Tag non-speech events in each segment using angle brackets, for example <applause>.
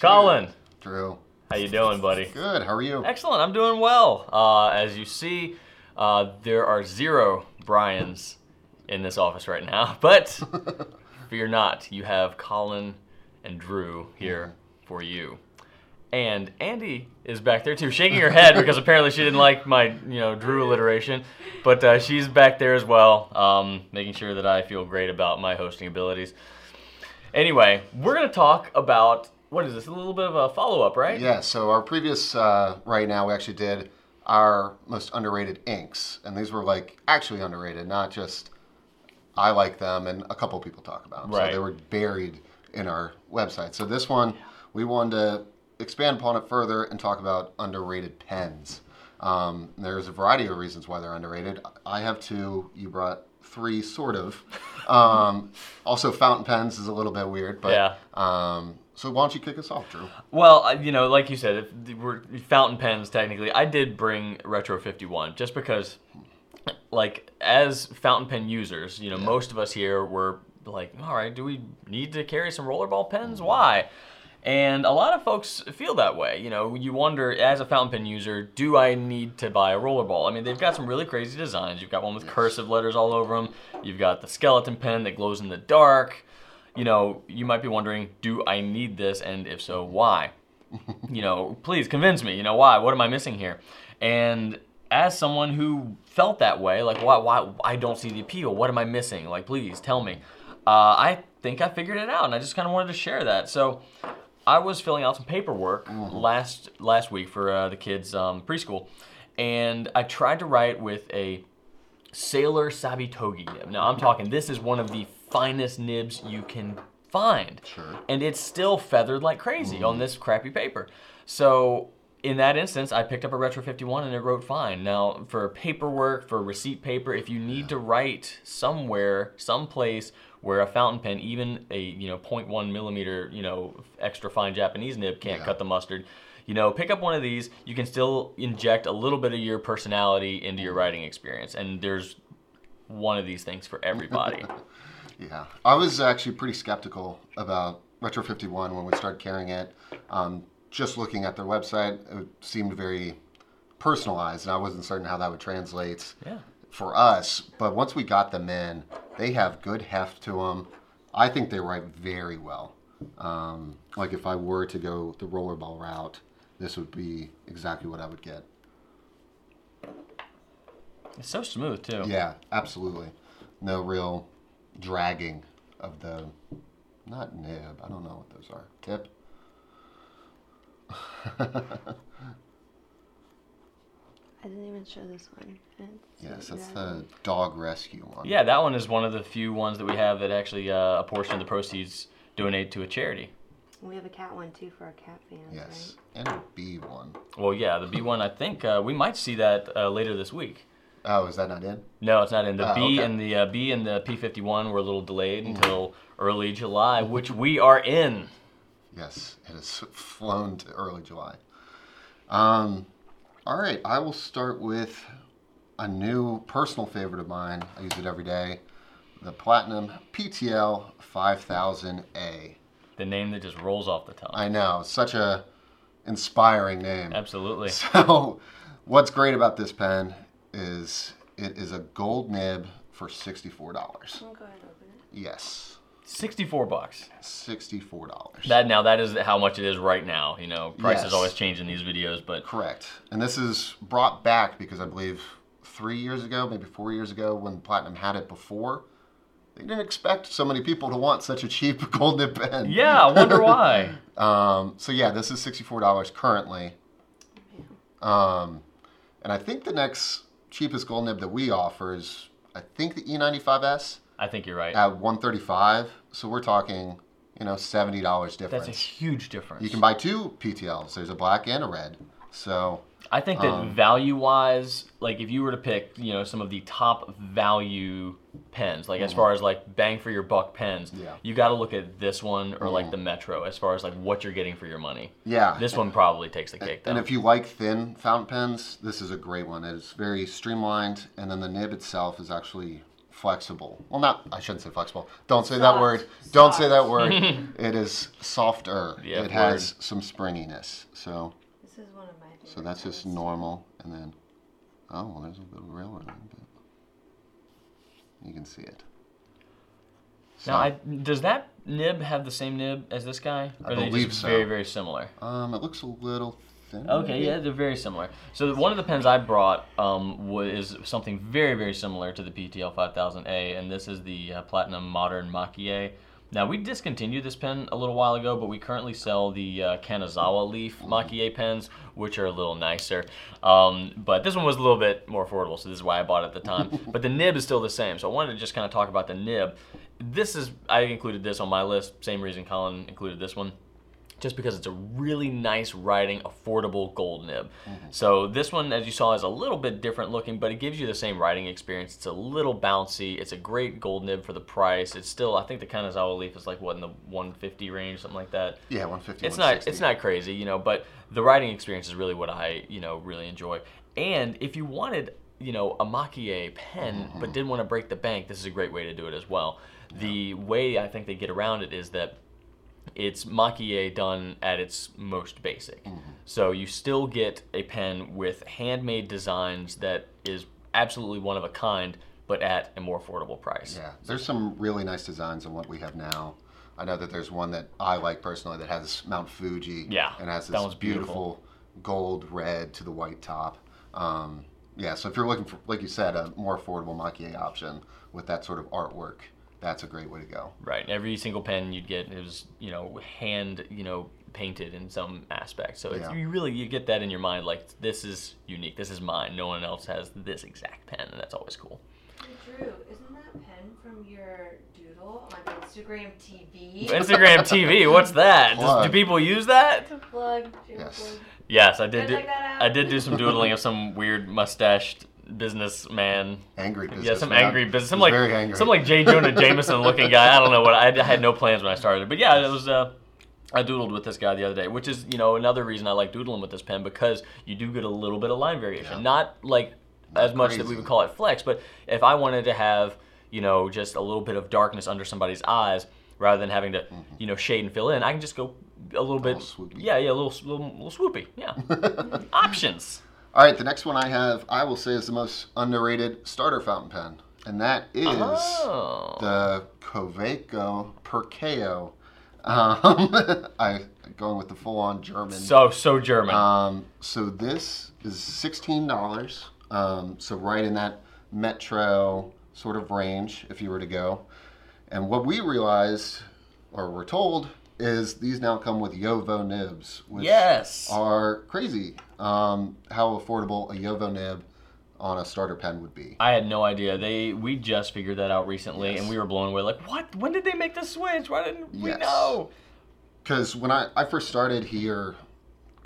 Colin, Drew. how you doing, buddy? Good. How are you? Excellent. I'm doing well. Uh, as you see, uh, there are zero Brian's in this office right now, <laughs> but <laughs> fear not. You have Colin and Drew here for you. And Andy is back there too, shaking her head because <laughs> apparently she didn't like my, you know, Drew alliteration. But uh, she's back there as well, um, making sure that I feel great about my hosting abilities. Anyway, we're gonna talk about what is this? A little bit of a follow up, right? Yeah. So our previous uh, right now we actually did our most underrated inks, and these were like actually underrated, not just I like them and a couple people talk about them. Right. So they were buried in our website. So this one we wanted to expand upon it further and talk about underrated pens. Um, there's a variety of reasons why they're underrated. I have two. You brought three, sort of. <laughs> Um, also, fountain pens is a little bit weird, but Yeah. um, so why don't you kick us off, Drew? Well, you know, like you said, if we're fountain pens technically. I did bring Retro 51 just because, like, as fountain pen users, you know, most of us here were like, all right, do we need to carry some rollerball pens? Why? And a lot of folks feel that way. You know, you wonder, as a fountain pen user, do I need to buy a rollerball? I mean, they've got some really crazy designs. You've got one with cursive letters all over them. You've got the skeleton pen that glows in the dark. You know, you might be wondering, do I need this? And if so, why? <laughs> you know, please convince me. You know, why? What am I missing here? And as someone who felt that way, like, why, why, I don't see the appeal. What am I missing? Like, please tell me. Uh, I think I figured it out, and I just kind of wanted to share that. So, I was filling out some paperwork last last week for uh, the kids' um, preschool, and I tried to write with a Sailor Saitogi. Now I'm talking. This is one of the finest nibs you can find, Sure. and it's still feathered like crazy on mm. this crappy paper. So in that instance, I picked up a Retro 51 and it wrote fine. Now for paperwork, for receipt paper, if you need to write somewhere, someplace where a fountain pen, even a you know 0.1 millimeter, you know extra fine Japanese nib can't Yeah. cut the mustard. You know, pick up one of these. You can still inject a little bit of your personality into your mm. writing experience, and there's one of these things for everybody. <laughs> Yeah, I was actually pretty skeptical about Retro 51 when we started carrying it. Um, just looking at their website, it seemed very personalized, and I wasn't certain how that would translate yeah. for us. But once we got them in, they have good heft to them. I think they write very well. Um, like if I were to go the rollerball route, this would be exactly what I would get. It's so smooth too. Yeah, absolutely. No real dragging of the not nib. I don't know what those are. Tip. I didn't even show this one. It's- yes, that's the dog rescue one. Yeah, that one is one of the few ones that we have that actually uh, a portion of the proceeds donate to a charity. We have a cat one too for our cat fans, Yes, and a B one. Well, yeah, the B one. I think uh, we might see that uh, later this week. Oh, is that not in? No, it's not in the Ah, B okay. And the uh, B and the P fifty one were a little delayed until early July, which we are in. Yes, it has flown to early July. Um, all right, I will start with a new personal favorite of mine. I use it every day. The Platinum PTL 5000A. The name that just rolls off the tongue. I know, such a inspiring name. Absolutely. <laughs> So, what's great about this pen is it is a gold nib for $64. I'll go ahead and open it. Yes, Sixty-four bucks. $64. That now that is how much it is right now. You know, prices Yes. always change in these videos, but Correct. And this is brought back because I believe three years ago, maybe four years ago, when Platinum had it before, they didn't expect so many people to want such a cheap <laughs> gold nib pen. yeah, I wonder <laughs> why. Um, so yeah, this is $64 currently. Um, and I think the next cheapest gold nib that we offer is, I think the E95S I think you're right. at 135 So we're talking, you know, $70 difference. That's a huge difference. you can buy two PTLs. There's a black and a red. So I think that Um, value wise, like if you were to pick, you know, some of the top value pens, like as far as like bang for your buck pens, Mm-hmm. Yeah. you got to look at this one or like Mhm. the Metro as far as like what you're getting for your money. yeah, This one probably takes the cake though. And if you like thin fountain pens, this is a great one. It's very streamlined, and then the nib itself is actually flexible. Well, not I shouldn't say flexible. Don't say that Soft. word. Don't say that <laughs> word. it is softer. Yeah, it has some springiness. So This is one of my favorite. So that's just normal, and then oh, well, there's a little railroad. But you can see it. So, Now, I, does that nib have the same nib as this guy? I are they believe just so. Very, very similar. um, it looks a little thin. Okay, maybe? yeah, they're very similar. So one of the pens I brought um, was something very, very similar to the PTL 5000A, and this is the uh, Platinum Modern Maki. Now we discontinued this pen a little while ago, but we currently sell the uh, Kanazawa Leaf Makie pens, which are a little nicer. Um, but this one was a little bit more affordable, so this is why I bought it at the time. <laughs> but the nib is still the same, so I wanted to just kind of talk about the nib. This is I included this on my list, same reason Colin included this one just because it's a really nice writing, affordable gold nib. Mm-hmm. So this one, as you saw, is a little bit different looking, but it gives you the same writing experience. It's a little bouncy. It's a great gold nib for the price. It's still, I think the Kanazawa Leaf is like what in the 150 range, something like that. Yeah, 150. It's not, it's not crazy, you know, but the writing experience is really what I, you know, really enjoy. And if you wanted, you know, a Maki pen, mm-hmm. but didn't want to break the bank, this is a great way to do it as well. The way I think they get around it is that it's Maki done at its most basic. So you still get a pen with handmade designs that is absolutely one of a kind, but at a more affordable price. Yeah, there's some really nice designs on what we have now. I know that there's one that I like personally that has Mount Fuji. Yeah, and has that this one's beautiful. beautiful gold red to the white top. Um, yeah, so if you're looking for, like you said, a more affordable Maki option with that sort of artwork, that's a great way to go. Right. Every single pen you'd get it was, you know, hand, you know, painted in some aspect. So it's, Yeah. you really you get that in your mind like this is unique. This is mine. No one else has this exact pen, and that's always cool. Drew, isn't that pen from your doodle on Instagram TV? <laughs> Instagram TV, what's that? Does, do people use that? Plug. Yes. plug. Yes, I did. Go Do, check that. I did do some doodling of some weird mustached businessman. Angry business. Yeah, some man. angry business. Some like very angry. some like J. Jonah Jameson looking guy. I don't know what. I, I had no plans when I started, but yeah, it was. Uh, I doodled with this guy the other day, which is you know another reason I like doodling with this pen because you do get a little bit of line variation. Yeah. Not like Not as much that we would call it flex, but if I wanted to have you know just a little bit of darkness under somebody's eyes rather than having to you know shade and fill in, I can just go a little bit. Mm-hmm. little swoopy. Yeah, yeah, a little little, little swoopy. Yeah, <laughs> options. All right, the next one I have, I will say, is the most underrated starter fountain pen, and that is Oh. the Kaweco Perkeo. Um, <laughs> I going with the full-on German. So so German. Um, so this is sixteen dollars. Um, so right in that metro sort of range, if you were to go. And what we realized, or were told, is these now come with JoWo nibs, which yes. are crazy. Um, how affordable a JoWo nib on a starter pen would be. I had no idea. They we just figured that out recently, Yes. and we were blown away. Like, what? When did they make the switch? Why didn't we Yes. know? Because when I, I first started here,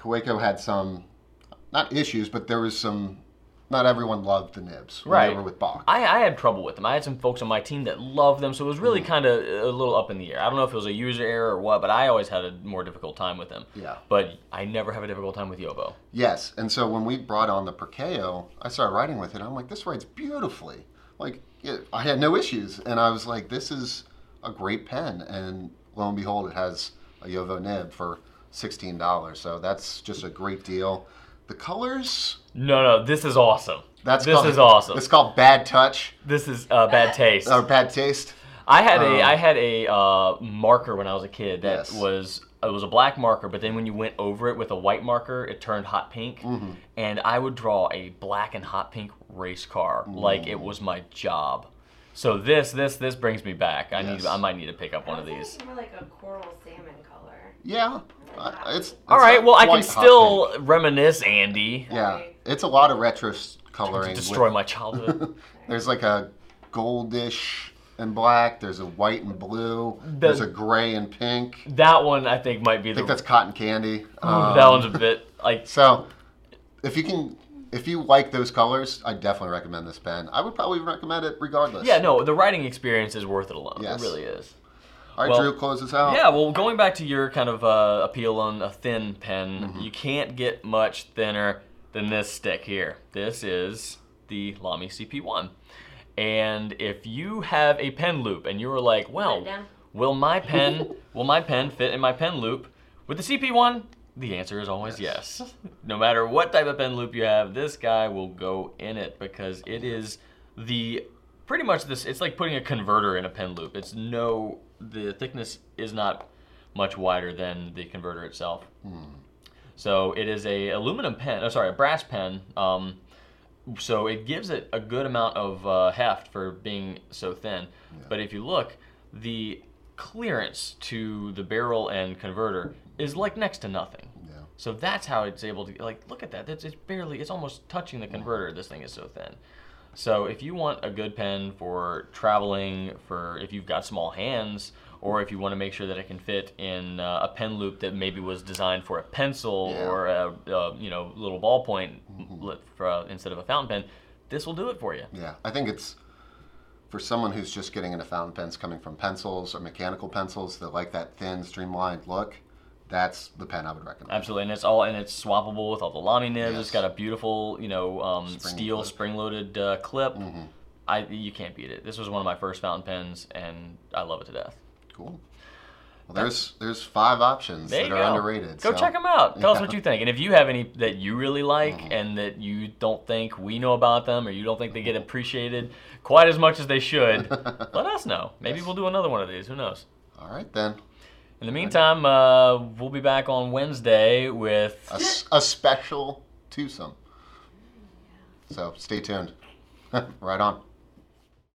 Kaweco had some, not issues, but there was some, not everyone loved the nibs when Right. they were with Bock. I, I had trouble with them. I had some folks on my team that loved them, so it was really Mm. kind of a little up in the air. I don't know if it was a user error or what, but I always had a more difficult time with them. Yeah. But I never have a difficult time with JoWo. Yes, and so when we brought on the Perkeo, I started writing with it. I'm like, this writes beautifully. Like, yeah, I had no issues, and I was like, this is a great pen. And lo and behold, it has a JoWo nib for sixteen dollars. So that's just a great deal. The colors, No, no, this is awesome. that's this called, is awesome. It's called bad touch This is uh, bad taste. or bad taste. I had a Um, I had a uh, marker when I was a kid that Yes. was it was a black marker, but then when you went over it with a white marker, it turned hot pink, Mm-hmm. and I would draw a black and hot pink race car like it was my job. So this this this brings me back. I need I might need to pick up one of these. sounds more like a coral salmon color. Yeah, uh, it's, it's All right, well I can still pink. reminisce, Andy. Yeah, it's a lot of retro coloring. Destroy with- my childhood. <laughs> There's like a goldish and black. There's a white and blue. There's a gray and pink. that one I think might be the I the think that's cotton candy. Um, that one's a bit like <laughs> So, if you can, if you like those colors, I definitely recommend this pen. I would probably recommend it regardless. yeah no the writing experience is worth it alone. Yes. It really is. All right, well- Drew, close this out. Yeah, well, going back to your kind of uh, appeal on a thin pen, Mm-hmm. you can't get much thinner than this stick here. This is the Lamy CP1. And if you have a pen loop and you were like, well, will my <laughs> pen will my pen fit in my pen loop with the CP1? The answer is always yes. No matter what type of pen loop you have, this guy will go in it because it is the pretty much this it's like putting a converter in a pen loop. It's no the thickness is not much wider than the converter itself. So it is a aluminum pen, oh sorry, a brass pen. Um, so it gives it a good amount of uh, heft for being so thin. But if you look, the clearance to the barrel and converter is like next to nothing. Yeah. So that's how it's able to like look at that. It's, it's barely it's almost touching the converter. This thing is so thin. So if you want a good pen for traveling, for if you've got small hands, or if you want to make sure that it can fit in uh, a pen loop that maybe was designed for a pencil Yeah. or a, a you know little ballpoint lit for, uh, instead of a fountain pen, this will do it for you. Yeah, I think it's for someone who's just getting into fountain pens coming from pencils or mechanical pencils that like that thin, streamlined look. That's the pen I would recommend. Absolutely, and it's all and it's swappable with all the Lamy nibs. It's got a beautiful, you know, um, Spring steel clip. spring-loaded uh, clip. Mhm. I you can't beat it. This was one of my first fountain pens, and I love it to death. Cool. Well, there's there's five options There that are go. underrated. Go so- check them out. Tell us what you think, and if you have any that you really like Mm-hmm. and that you don't think we know about them, or you don't think they get appreciated quite as much as they should, <laughs> let us know. Maybe Yes. we'll do another one of these. Who knows? All right then. In the meantime, uh, we'll be back on Wednesday with. a special twosome. So stay tuned. <laughs> right on.